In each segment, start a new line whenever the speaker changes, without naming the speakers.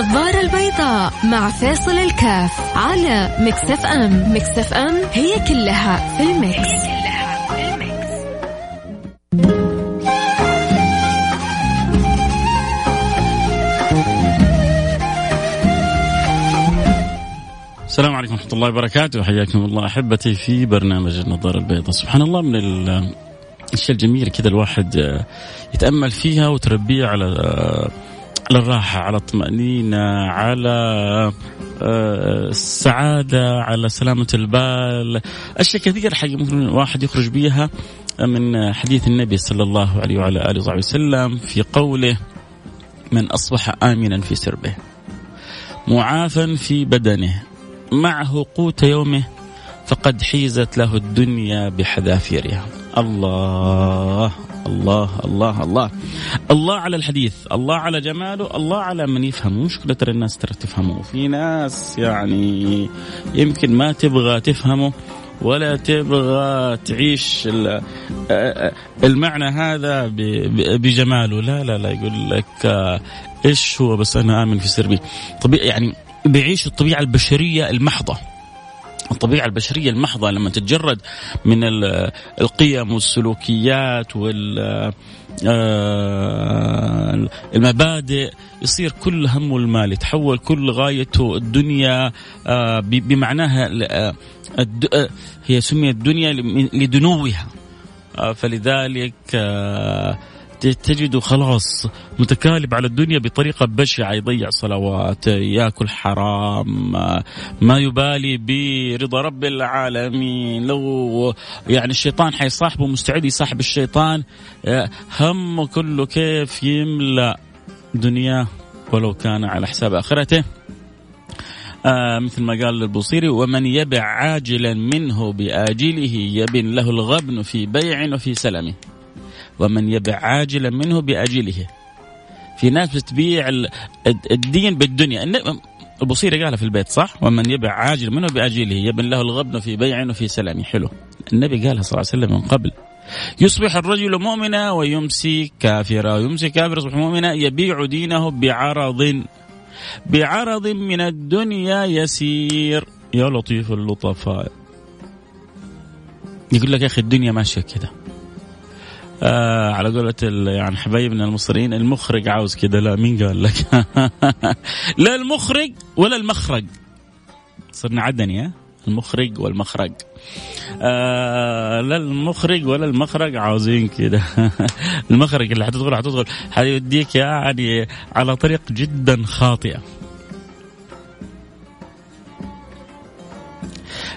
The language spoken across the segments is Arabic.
النظارة البيضاء مع فاصل الكاف على Mix FM. Mix FM هي كلها في ال mix.
السلام عليكم ورحمة الله وبركاته. حياكم الله أحبتي في برنامج النظارة البيضاء. سبحان الله من الأشياء الجميلة كذا الواحد يتأمل فيها وتربيه على على الراحة على الطمأنينة على آه، السعادة على سلامة البال. أشياء كثيرة حقيقة ممكن الواحد يخرج بها من حديث النبي صلى الله عليه وعلى آله وصحبه وسلم في قوله من أصبح آمنا في سربه معافا في بدنه معه قوت يومه فقد حيزت له الدنيا بحذافيرها. الله! الله الله الله. الله على الحديث الله على جماله الله على من يفهم. مشكلة ترى الناس ترى تفهمه. في ناس يعني يمكن ما تبغى تفهمه ولا تبغى تعيش المعنى هذا بجماله. لا لا لا. يقول لك إيش هو؟ بس أنا آمن في سربي طبيعي يعني بيعيش الطبيعة البشرية المحضة. الطبيعة البشرية المحضة لما تتجرد من القيم والسلوكيات وال آه، يصير كل همه المال يتحول كل غايته الدنيا آه، بمعناها آه، هي سميت الدنيا لدنوها. فلذلك تجده خلاص متكالب على الدنيا بطريقة بشعة يضيع صلوات ياكل حرام ما يبالي برضا رب العالمين. لو يعني الشيطان حيصاحبه مستعد يصاحب الشيطان همه كله كيف يملأ دنياه ولو كان على حساب آخرته. آه مثل ما قال البوصيري ومن يبع عاجلا منه بآجله يبن له الغبن في بيع وفي سلمه ومن يبع عاجلا منه بأجله. في ناس بتبيع الدين بالدنيا. البصيرة قالها في البيت صح؟ ومن يبع عاجل منه بأجله يبن له الغبن في بيع وفي سلام. حلو. النبي قالها صلى الله عليه وسلم من قبل. يصبح الرجل مؤمنا ويمسي كافرا ويمسي كافرا يصبح مؤمنا يبيع دينه بعرض. بعرض من الدنيا يسير. يا لطيف اللطفاء. يقول لك يا أخي الدنيا ماشية كذا آه على قولة يعني حبايبنا المصريين المخرج عاوز كذا لا مين قال لك؟ لا المخرج ولا المخرج. صرنا عدني ها؟ المخرج والمخرج. آه لا المخرج ولا المخرج عاوزين كده. المخرج اللي حتدخل حتدخل. حيوديك يعني على طريق جدا خاطئة.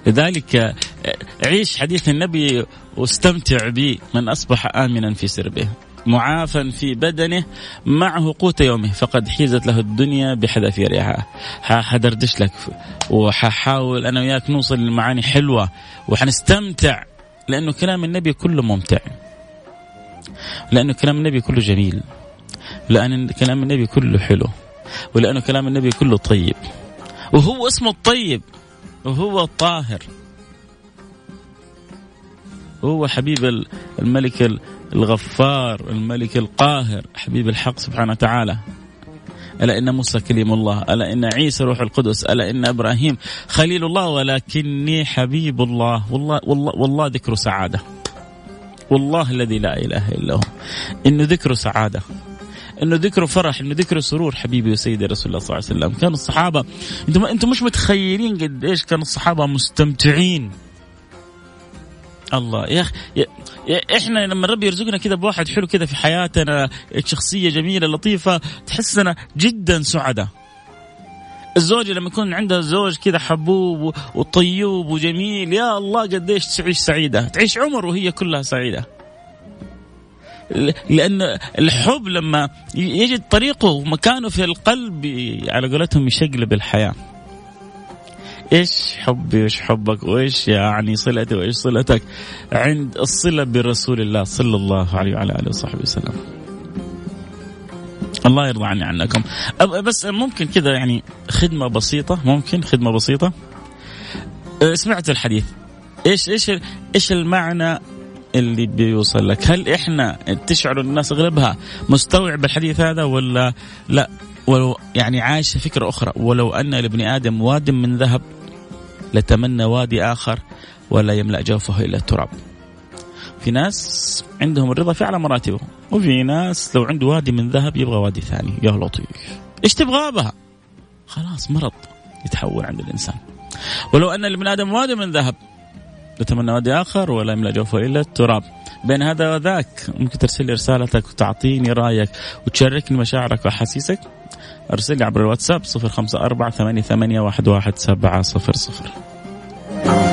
لذلك عيش حديث النبي واستمتع به من أصبح آمنا في سربه معافا في بدنه معه قوت يومه فقد حيزت له الدنيا بحذافيرها حدردش لك وححاول أنا وياك نوصل لمعاني حلوة وحنستمتع لأنه كلام النبي كله ممتع. لأنه كلام النبي كله جميل. لأن كلام النبي كله حلو. ولأنه كلام النبي كله طيب. وهو اسمه الطيب. وهو الطاهر هو حبيب الملك الغفار الملك القاهر حبيب الحق سبحانه وتعالى. ألا إن موسى كليم الله ألا إن عيسى روح القدس ألا إن إبراهيم خليل الله ولكني حبيب الله. والله, والله, والله ذكر سعادة. والله الذي لا إله إلا هو. إنه ذكر سعادة. إنه ذكره فرح إنه ذكره سرور حبيبي وسيدي رسول الله صلى الله عليه وسلم. كانوا الصحابة أنتم أنتم مش متخيلين قد إيش كانوا الصحابة مستمتعين. الله يا أخي إحنا لما ربي يرزقنا كذا بواحد حلو كذا في حياتنا شخصية جميلة لطيفة تحسنا جدا سعداء. الزوجة لما يكون عندها زوج كذا حبوب وطيوب وجميل يا الله قديش تعيش سعيدة. تعيش عمر وهي كلها سعيدة. لأن الحب لما يجد طريقه ومكانه في القلب على قولتهم يشقلب الحياة. إيش حبي وإيش حبك وإيش يعني صلتي وإيش صلتك؟ عند الصلة برسول الله صلى الله عليه وعلى آله وصحبه وسلم. الله يرضى عني عنكم. بس ممكن كذا يعني خدمة بسيطة ممكن خدمة بسيطة. أه، سمعت الحديث. إيش إيش إيش المعنى اللي بيوصل لك. هل إحنا تشعر الناس اغلبها مستوعب الحديث هذا ولا لا؟ ولو يعني عايش فكرة أخرى. ولو أن لابن آدم واد من ذهب لتمنى وادي آخر ولا يملأ جوفه إلا التراب. في ناس عندهم الرضا في أعلى مراتبه وفي ناس لو عنده وادي من ذهب يبغى وادي ثاني. يا لطيف. إيش تبغى بها؟ خلاص مرض يتحول عند الإنسان. ولو أن لابن آدم وادي من ذهب لتمنى وادي آخر ولا يملأ جوفه إلا التراب. بين هذا وذاك ممكن ترسل لي رسالتك وتعطيني رأيك وتشاركني مشاعرك وأحاسيسك. أرسل لي عبر الواتساب 054 88 11700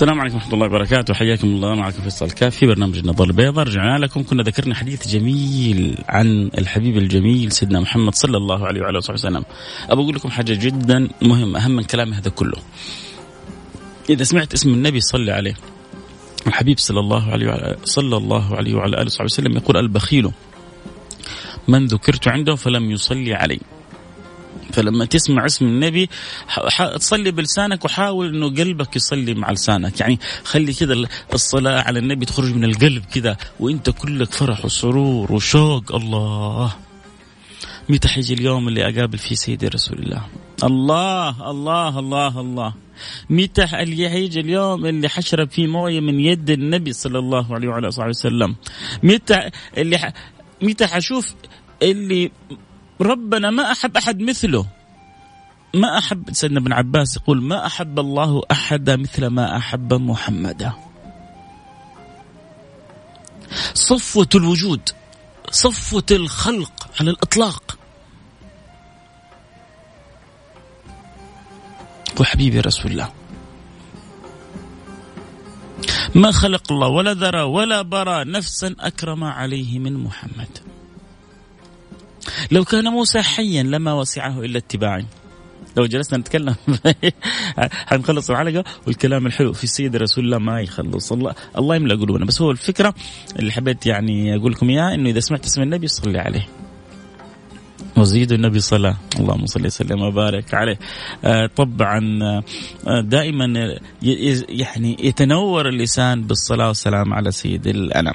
السلام عليكم ورحمة الله وبركاته. حياكم الله. معكم فيصل الكاف في برنامج النظر البيضاء. رجعنا لكم. كنا ذكرنا حديث جميل عن الحبيب الجميل سيدنا محمد صلى الله عليه وعلى اله وسلم. أبى أقول لكم حاجة جدا مهمة أهم من كلامي هذا كله. إذا سمعت اسم النبي صلى عليه الحبيب صلى الله عليه وعلى صلى الله عليه وعلى آله وسلم يقول البخيل من ذكرت عنده فلم يصلي عليه فلما تسمع اسم النبي تصلي بلسانك وحاول إنه قلبك يصلي مع لسانك. يعني خلي كذا الصلاة على النبي تخرج من القلب كذا وإنت كلك فرح وسرور وشوق. الله! متى حيجي اليوم اللي أقابل فيه سيدي رسول الله؟ الله! الله! الله! الله! متى حيجي اليوم اللي حشرب فيه موية من يد النبي صلى الله عليه وعلى آله وسلم؟ متى اللي ح... متى حشوف اللي ربنا ما أحب أحد مثله. ما أحب سيدنا ابن عباس يقول ما أحب الله أحد مثل ما أحب محمدا صفوة الوجود صفوة الخلق على الإطلاق. وحبيبي رسول الله ما خلق الله ولا ذرى ولا برى نفسا أكرم عليه من محمد. لو كان موسى حيا لما وسعه إلا اتباعي لو جلسنا نتكلم حنخلص الحلقة والكلام الحلو في السيد رسول الله ما يخلص. الله الله يملأ قلوبنا. بس هو الفكرة اللي حبيت يعني أقول لكم إياها إنه إذا سمعت اسم النبي صلي عليه. وزيد النبي صلاة اللهم صل وسلم وبارك عليه. آه طبعا آه دائما يعني يتنور اللسان بالصلاة والسلام على سيد الأنام.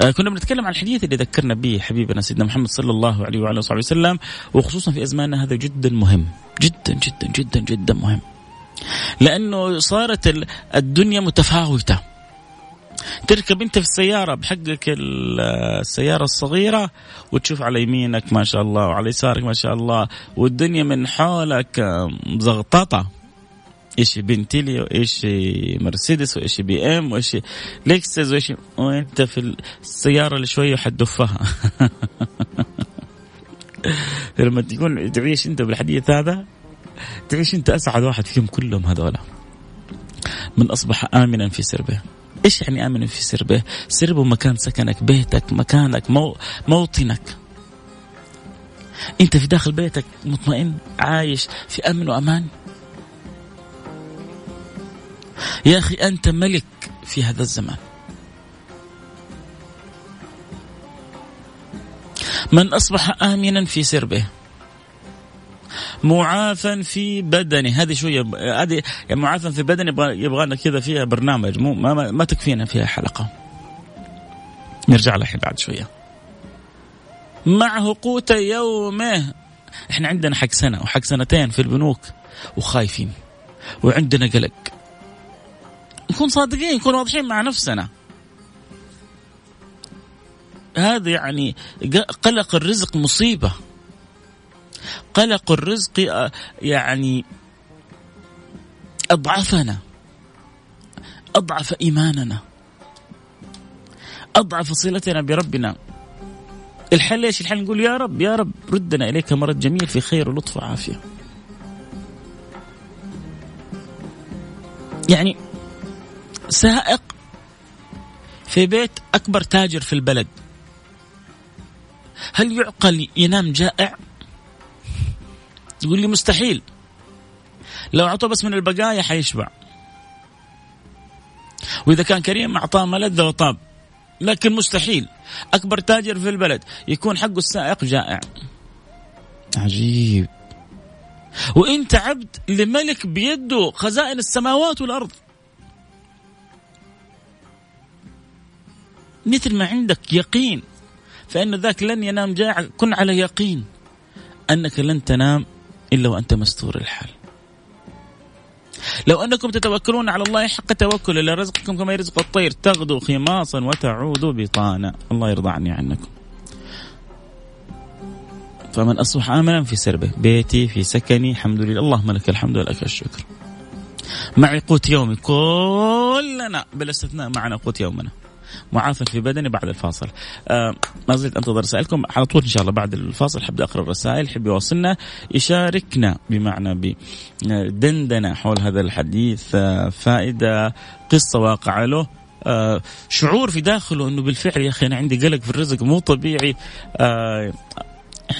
آه كنا بنتكلم عن الحديث اللي ذكرنا به حبيبنا سيدنا محمد صلى الله عليه وعلى وصحبه وسلم وخصوصا في أزماننا هذا جدا مهم. جدا جدا جدا جدا مهم. لأنه صارت الدنيا متفاوتة. تركب انت في السيارة بحقك السيارة الصغيرة وتشوف على يمينك ما شاء الله وعلى يسارك ما شاء الله والدنيا من حولك مزغططة. إيش بنتيلي وإيش مرسيدس وإيش بي إم وإيش لكسس وإيش وأنت في السيارة اللي شوية حتدفها. لما تكون تعيش أنت بالحديث هذا تعيش أنت أسعد واحد فيهم كلهم هذولا. من أصبح امنا في سربه. إيش يعني آمن في سربه؟ سربه مكان سكنك، بيتك، مكانك، مو موطنك. أنت في داخل بيتك مطمئن، عايش في أمن وأمان. يا أخي أنت ملك في هذا الزمان. من أصبح آمنا في سربه معافى في بدني. هذه شوية هذه يعني معافى في بدني يبغى يبغى كذا فيها برنامج. مو ما, ما تكفينا فيها حلقة. نرجع لها بعد شوية. معه قوت يومه. إحنا عندنا حق سنة وحق سنتين في البنوك وخايفين وعندنا قلق. نكون صادقين نكون واضحين مع نفسنا. هذا يعني قلق الرزق مصيبة. قلق الرزق آه، يعني أضعفنا أضعف إيماننا أضعف صلتنا بربنا الحل إيش؟ الحل نقول يا رب يا رب ردنا إليك مرد جميل في خير ولطف وعافية. يعني سائق في بيت أكبر تاجر في البلد هل يعقل ينام جائع؟ يقول لي مستحيل. لو أعطوه بس من البقايا حيشبع. وإذا كان كريم أعطاه ملذ وطاب. لكن مستحيل. أكبر تاجر في البلد. يكون حقه السائق جائع. عجيب. وانت عبد لملك بيده خزائن السماوات والأرض. مثل ما عندك يقين. فإن ذاك لن ينام جائع. كن على يقين. أنك لن تنام إلا وأنت مستور الحال. لو أنكم تتوكلون على الله حق توكل إلا رزقكم كما يرزق الطير تغدو خماصا وتعود بطانا الله يرضى عني عنكم. فمن أصبح آمنا في سربه بيتي في سكني الحمد لله. اللهم لك الحمد ولك الشكر. معي قوت يومي كلنا بلا أستثناء معنا قوت يومنا. معافى في بدني بعد الفاصل. آه ما زلت أنتظر رسائلكم على طول إن شاء الله بعد الفاصل حبدأ أقرأ الرسائل. حب يوصلنا. يشاركنا بمعنى بدندنة حول هذا الحديث. آه فائدة قصة واقعة له. آه شعور في داخله إنه بالفعل يا أخي أنا عندي قلق في الرزق. مو طبيعي. آه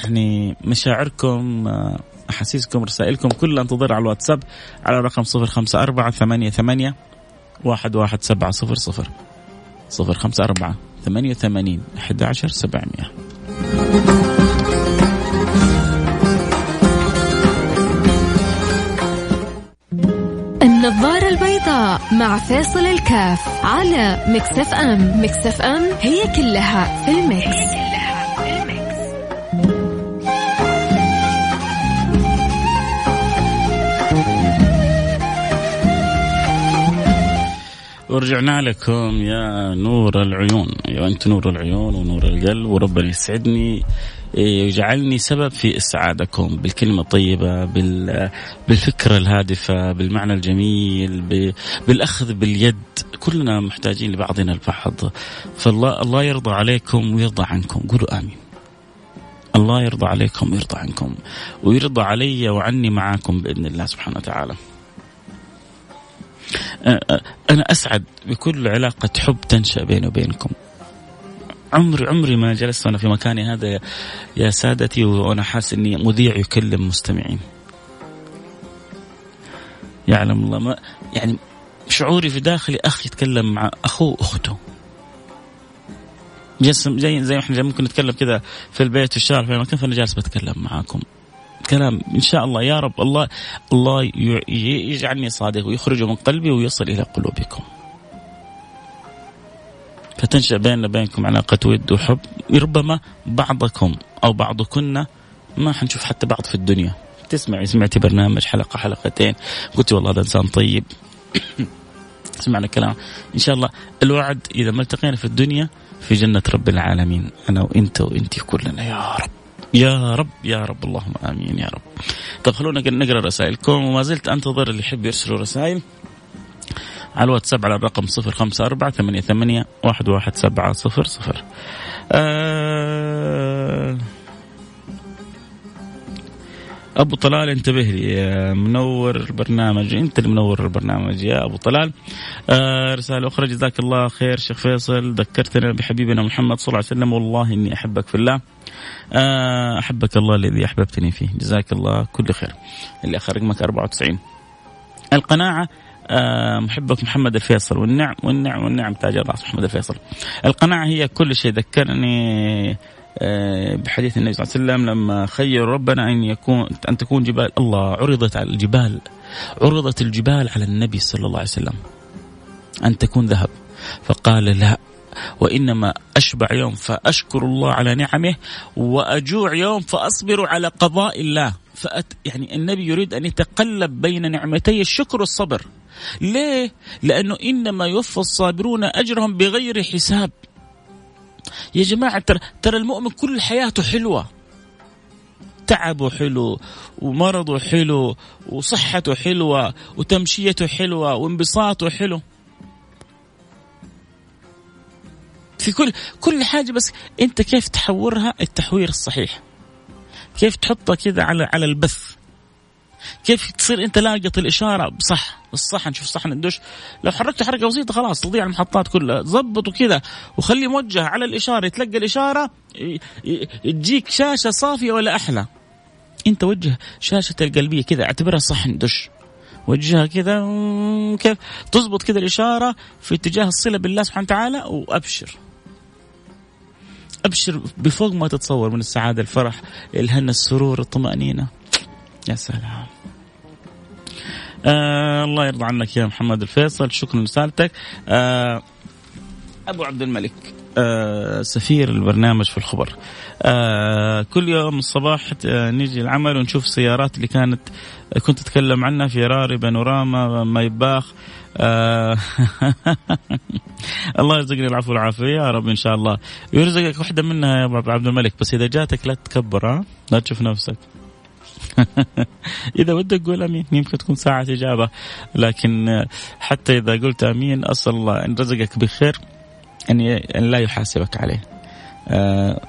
يعني مشاعركم آه أحاسيسكم رسائلكم كلها انتظر على الواتساب على رقم صفر خمسة أربعة ثمانية ثمانية واحد واحد سبعة صفر صفر. صفر خمسة أربعة ثمانية وثمانين أحد عشر سبعمية
النظارة البيضاء مع فيصل الكاف على Mix FM Mix FM هي كلها في ال Mix.
ورجعنا لكم يا نور العيون. يا أنت نور العيون ونور القلب وربنا يسعدني. يجعلني سبب في إسعادكم بالكلمة الطيبة بالفكرة الهادفة بالمعنى الجميل بالأخذ باليد. كلنا محتاجين لبعضنا البعض. فالله الله يرضى عليكم ويرضى عنكم. قولوا آمين. الله يرضى عليكم ويرضى عنكم. ويرضى علي وعني معاكم بإذن الله سبحانه وتعالى. أنا أسعد بكل علاقة حب تنشأ بيني وبينكم. عمري عمري ما جلست أنا في مكاني هذا يا سادتي وأنا حاسس إني مذيع يكلم مستمعين. يعلم الله ما يعني شعوري في داخلي أخ يتكلم مع أخوه أخته جسم زي زي ما إحنا ممكن نتكلم كذا في البيت في الشارع في مكان فانا جالس بتكلم معاكم؟ كلام إن شاء الله يا رب الله الله يجعلني صادق ويخرجه من قلبي ويصل إلى قلوبكم. فتنشأ بيننا بينكم علاقة ود وحب ربما بعضكم أو بعضكن ما حنشوف حتى بعض في الدنيا. تسمعي سمعتي برنامج حلقة حلقتين قلت والله هذا إنسان طيب سمعنا كلام إن شاء الله الوعد إذا ما التقينا في الدنيا في جنة رب العالمين أنا وإنت وانت كلنا يا رب. يا رب يا رب اللهم آمين يا رب. طيب خلونا نقرأ رسائلكم وما زلت أنتظر اللي يحب يرسلوا رسائل على الواتساب على الرقم صفر خمسة أربعة ثمانية ثمانية واحد واحد سبعة صفر صفر آه أبو طلال انتبه لي منور البرنامج انت اللي منور البرنامج يا أبو طلال. آه رسالة أخرى جزاك الله خير شيخ فيصل. ذكرتنا بحبيبنا محمد صلى الله عليه وسلم والله إني أحبك في الله. آه أحبك الله الذي أحببتني فيه. جزاك الله كل خير. اللي اخر رقمك 94 القناعة آه محبك محمد الفيصل والنعم والنعم والنعم تاج الرأس محمد الفيصل. القناعة هي كل شيء. ذكرني بحديث النبي صلى الله عليه وسلم لما خير ربنا أن يكون أن تكون جبال الله عرضت على الجبال عرضت الجبال على النبي صلى الله عليه وسلم أن تكون ذهب. فقال لا وإنما أشبع يوم فأشكر الله على نعمه وأجوع يوم فأصبر على قضاء الله. فأت يعني النبي يريد أن يتقلب بين نعمتي الشكر والصبر. ليه؟ لأنه إنما يوفى الصابرون أجرهم بغير حساب. يا جماعة ترى, ترى المؤمن كل حياته حلوة. تعبه حلو ومرضه حلو وصحته حلوة وتمشيته حلوة وانبساطه حلو. في كل كل حاجة بس أنت كيف تحورها؟ التحوير الصحيح. كيف تحطها كذا على على البث؟ كيف تصير انت لاقط الإشارة؟ بصح الصحن شوف صحن الدش لو حركت حركة بسيطة خلاص تضيع المحطات كلها. ظبطه كذا وخليه موجه على الإشارة يتلقى الإشارة تجيك شاشة صافية ولا أحلى. أنت وجه شاشة القلبية كذا اعتبرها صحن دش وجهها كذا كيف؟ تزبط كذا الإشارة في اتجاه الصلة بالله سبحانه وتعالى وأبشر. أبشر بفوق ما تتصور من السعادة الفرح الهنا السرور الطمأنينة. يا سلام. آه الله يرضى عنك يا محمد الفيصل. شكرا لرسالتك آه أبو عبد الملك آه سفير البرنامج في الخبر. آه كل يوم الصباح آه نيجي العمل ونشوف السيارات اللي كانت كنت أتكلم عنها. فيراري بانوراما مايباخ. آه الله يرزقني العفو والعافية يا رب إن شاء الله. يرزقك واحدة منها يا أبو عبد الملك بس إذا جاتك لا تكبر ها؟ لا تشوف نفسك. اذا ودك قول أمين يمكن تكون ساعة إجابة؟ لكن حتى إذا قلت أمين أسأل الله إن رزقك بخير إن لا يحاسبك عليه. آه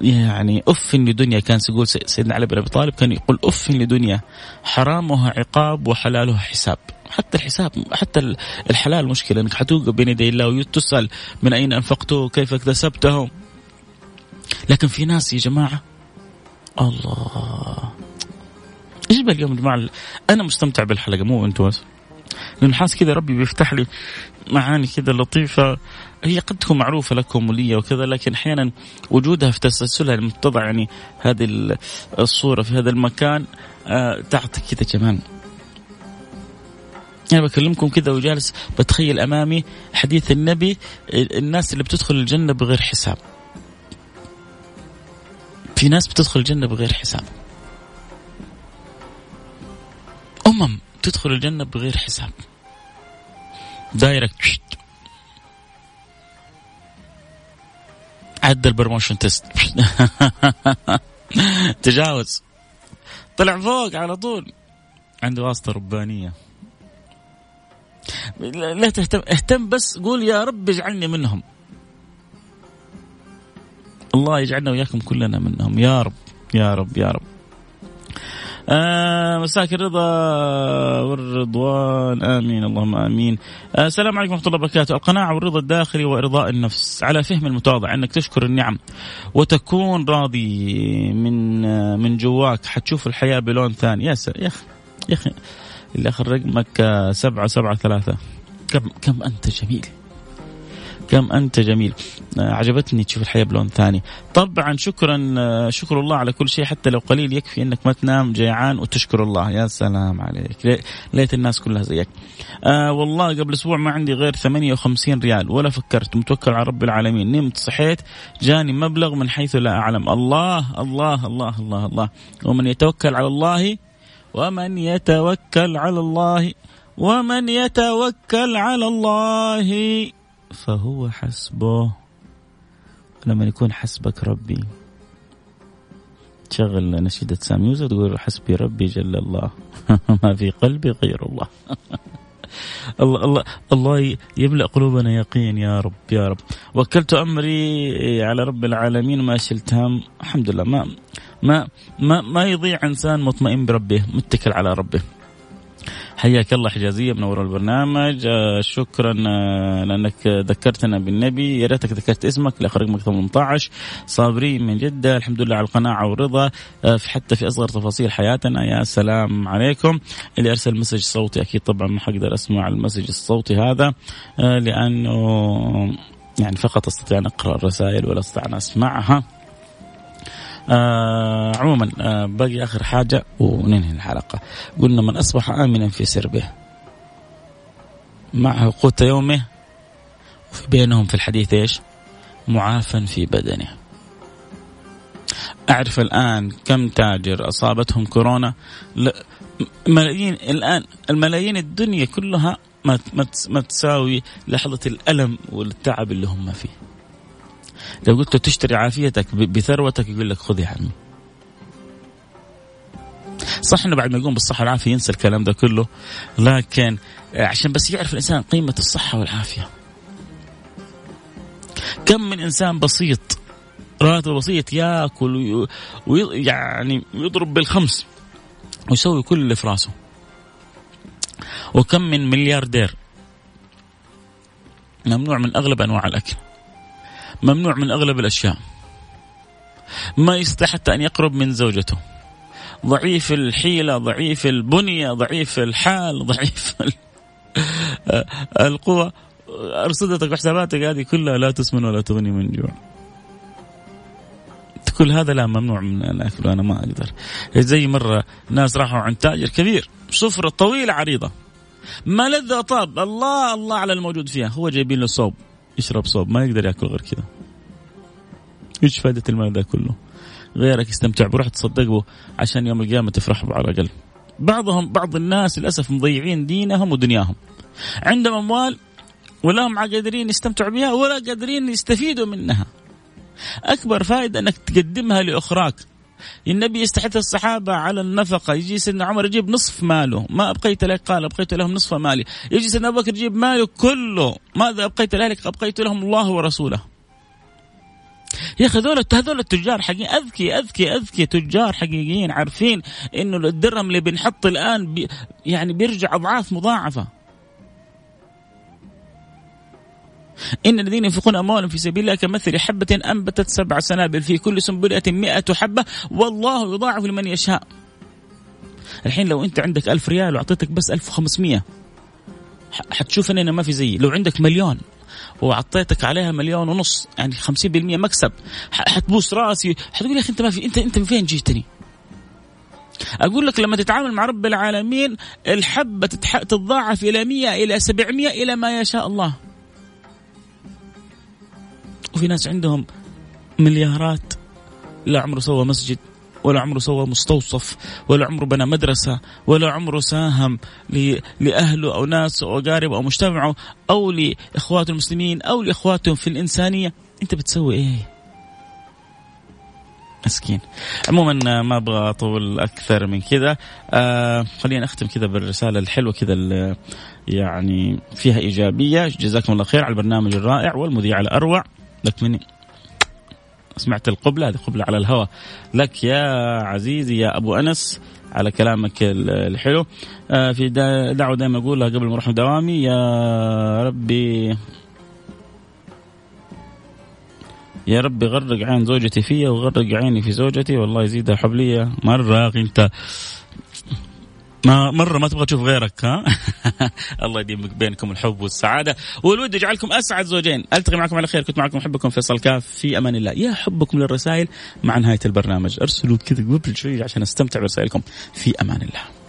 يعني أف لدنيا كان يقول سيدنا علي بن أبي طالب كان يقول أف لدنيا حرامها عقاب وحلالها حساب. حتى الحساب حتى الحلال مشكلة إنك حتوقف بين يدي الله وتسال من أين انفقته كيف اكتسبته. لكن في ناس يا جماعة الله إيش اليوم يا جماعة أنا مستمتع بالحلقة مو أنتم بس. لأنه حاس كذا ربي بيفتح لي معاني كذا لطيفة. هي قد تكون معروفة لكم ولي وكذا لكن أحيانا وجودها في تسلسلها لما تضع يعني هذه الصورة في هذا المكان آه تعطي كذا جمال. أنا بكلمكم كذا وجالس بتخيل أمامي حديث النبي الناس اللي بتدخل الجنة بغير حساب. في ناس بتدخل الجنة بغير حساب. تدخل الجنة بغير حساب. دايركت عدى ال promotion test. تجاوز. طلع فوق على طول. عنده واسطة ربانية. لا تهتم اهتم بس قول يا رب اجعلني منهم. الله يجعلنا وياكم كلنا منهم. يا رب يا رب يا رب. آه مساك الرضا والرضوان. آمين اللهم آمين. آه السلام عليكم ورحمة الله وبركاته. القناعة والرضا الداخلي وإرضاء النفس. على فهم المتواضع أنك تشكر النعم وتكون راضي من آه من جواك. حتشوف الحياة بلون ثاني. يا يا أخي يا أخي اللي آخر رقمك سبعة سبعة ثلاثة. كم كم أنت جميل. كم أنت جميل. آه، عجبتني تشوف الحياة بلون ثاني. طبعا شكرا آه، شكر الله على كل شيء حتى لو قليل يكفي إنك ما تنام جيعان وتشكر الله. يا سلام عليك. ليت الناس كلها زيك. آه والله قبل أسبوع ما عندي غير 58 ريال ولا فكرت. متوكل على رب العالمين. نمت صحيت جاني مبلغ من حيث لا أعلم. الله الله الله الله الله. ومن يتوكل على الله ومن يتوكل على الله ومن يتوكل على الله. فهو حسبه. لما يكون حسبك ربي. تشغل نشيدة ساميوزة وتقول حسبي ربي جل الله. ما في قلبي غير الله. الله الله الله يملأ قلوبنا يقين يا رب يا رب. وكلت أمري على رب العالمين وما شلت هم. الحمد لله ما ما ما ما يضيع إنسان مطمئن بربه متكل على ربه. حياك الله حجازية منور البرنامج. آه شكرا آه لأنك ذكرتنا بالنبي. يا ريتك ذكرت اسمك لاخر رقمك 18 صابرين من جدة الحمد لله على القناعة والرضا. آه في حتى في أصغر تفاصيل حياتنا يا سلام عليكم. اللي أرسل مسج صوتي أكيد طبعا ما حقدر أسمع المسج الصوتي هذا لأنه يعني فقط أستطيع أن أقرأ الرسائل ولا أستطيع أن أسمعها. آه عموما آه باقي آخر حاجة وننهي الحلقة قلنا من أصبح امنا في سربه معه قوت يومه وفي بينهم في الحديث إيش؟ معافى في بدنه. أعرف الآن كم تاجر أصابتهم كورونا ملايين الآن الملايين الدنيا كلها ما ما تساوي لحظة الألم والتعب اللي هم فيه. لو قلت له تشتري عافيتك بثروتك يقول لك خذ يا عمي. صح إنه بعد ما يقوم بالصحة والعافية ينسى الكلام ده كله لكن عشان بس يعرف الإنسان قيمة الصحة والعافية. كم من إنسان بسيط راتبه بسيط ياكل ويعني يضرب بالخمس ويسوي كل اللي في راسه. وكم من ملياردير. ممنوع من أغلب أنواع الأكل. ممنوع من أغلب الأشياء. ما يستطيع حتى أن يقرب من زوجته. ضعيف الحيلة ضعيف البنية ضعيف الحال ضعيف القوة. أرصدتك وحساباتك هذه كلها لا تسمن ولا تغني من جوع. كل هذا لا ممنوع من الأكل وأنا ما أقدر. زي مرة ناس راحوا عند تاجر كبير سفرة طويلة عريضة. ما لذ طاب. الله الله على الموجود فيها. هو جايبين له صوب. يشرب صوب ما يقدر ياكل غير كذا. إيش فائده المال ذا كله. غيرك يستمتع بروح تصدقه عشان يوم القيامة تفرح على الأقل. بعضهم بعض الناس للأسف مضيعين دينهم ودنياهم. عندهم أموال ولا هم قادرين يستمتعوا بها ولا قادرين يستفيدوا منها. أكبر فائده إنك تقدمها لأخراك. النبي يستحث الصحابة على النفقة. يجي سيدنا عمر يجيب نصف ماله. ما أبقيت لك؟ قال أبقيت لهم نصف مالي. يجي سيدنا أبو بكر يجيب ماله كله. ماذا أبقيت لك؟ أبقيت لهم الله ورسوله. يا أخي هذول هذول التجار حقيقيين اذكي اذكي أذكي تجار حقيقيين عارفين إنه الدرهم اللي بنحط الآن بي يعني بيرجع أضعاف مضاعفة. إن الذين ينفقون أموالهم في سبيل الله كمثل حبة أنبتت سبع سنابل في كل سنبلة مئة حبة والله يضاعف لمن يشاء الحين لو أنت عندك ألف ريال وأعطيتك بس ألف وخمسمية حتشوف أننا ما في زيي لو عندك مليون وعطيتك عليها مليون ونص يعني 50% مكسب حتبوس راسي حتقول يا أخي أنت ما في انت أنت من فين جيتني؟ أقول لك لما تتعامل مع رب العالمين الحبة تتضاعف إلى 100 إلى 700 إلى ما يشاء الله. وفي ناس عندهم مليارات لا عمره سوى مسجد ولا عمره سوى مستوصف ولا عمره بنى مدرسة ولا عمره ساهم لأهله أو ناس أو أقاربه أو مجتمعه أو لإخواته المسلمين أو لإخواتهم في الإنسانية. أنت بتسوي إيه؟ مسكين. عموما ما أبغى أطول أكثر من كذا. آه خلينا أختم كذا بالرسالة الحلوة كذا يعني فيها إيجابية. جزاكم الله خير على البرنامج الرائع والمذيع الأروع. لك مني. سمعت القبلة؟ هذه قبلة على الهواء لك يا عزيزي يا أبو أنس على كلامك الحلو. آه، في دعوة دائما أقولها قبل ما أروح دوامي يا ربي يا ربي غرق عين زوجتي فيا وغرق عيني في زوجتي. والله يزيدها حبلية. مرة أنت. ما مرة ما تبغى تشوف غيرك ها؟ الله يديم بينكم الحب والسعادة. والود يجعلكم أسعد زوجين. ألتقي معكم على خير. كنت معكم أحبكم فيصل كاف في أمان الله. يا حبكم للرسائل مع نهاية البرنامج. أرسلوا كذا قبل شوي عشان أستمتع برسائلكم. في أمان الله.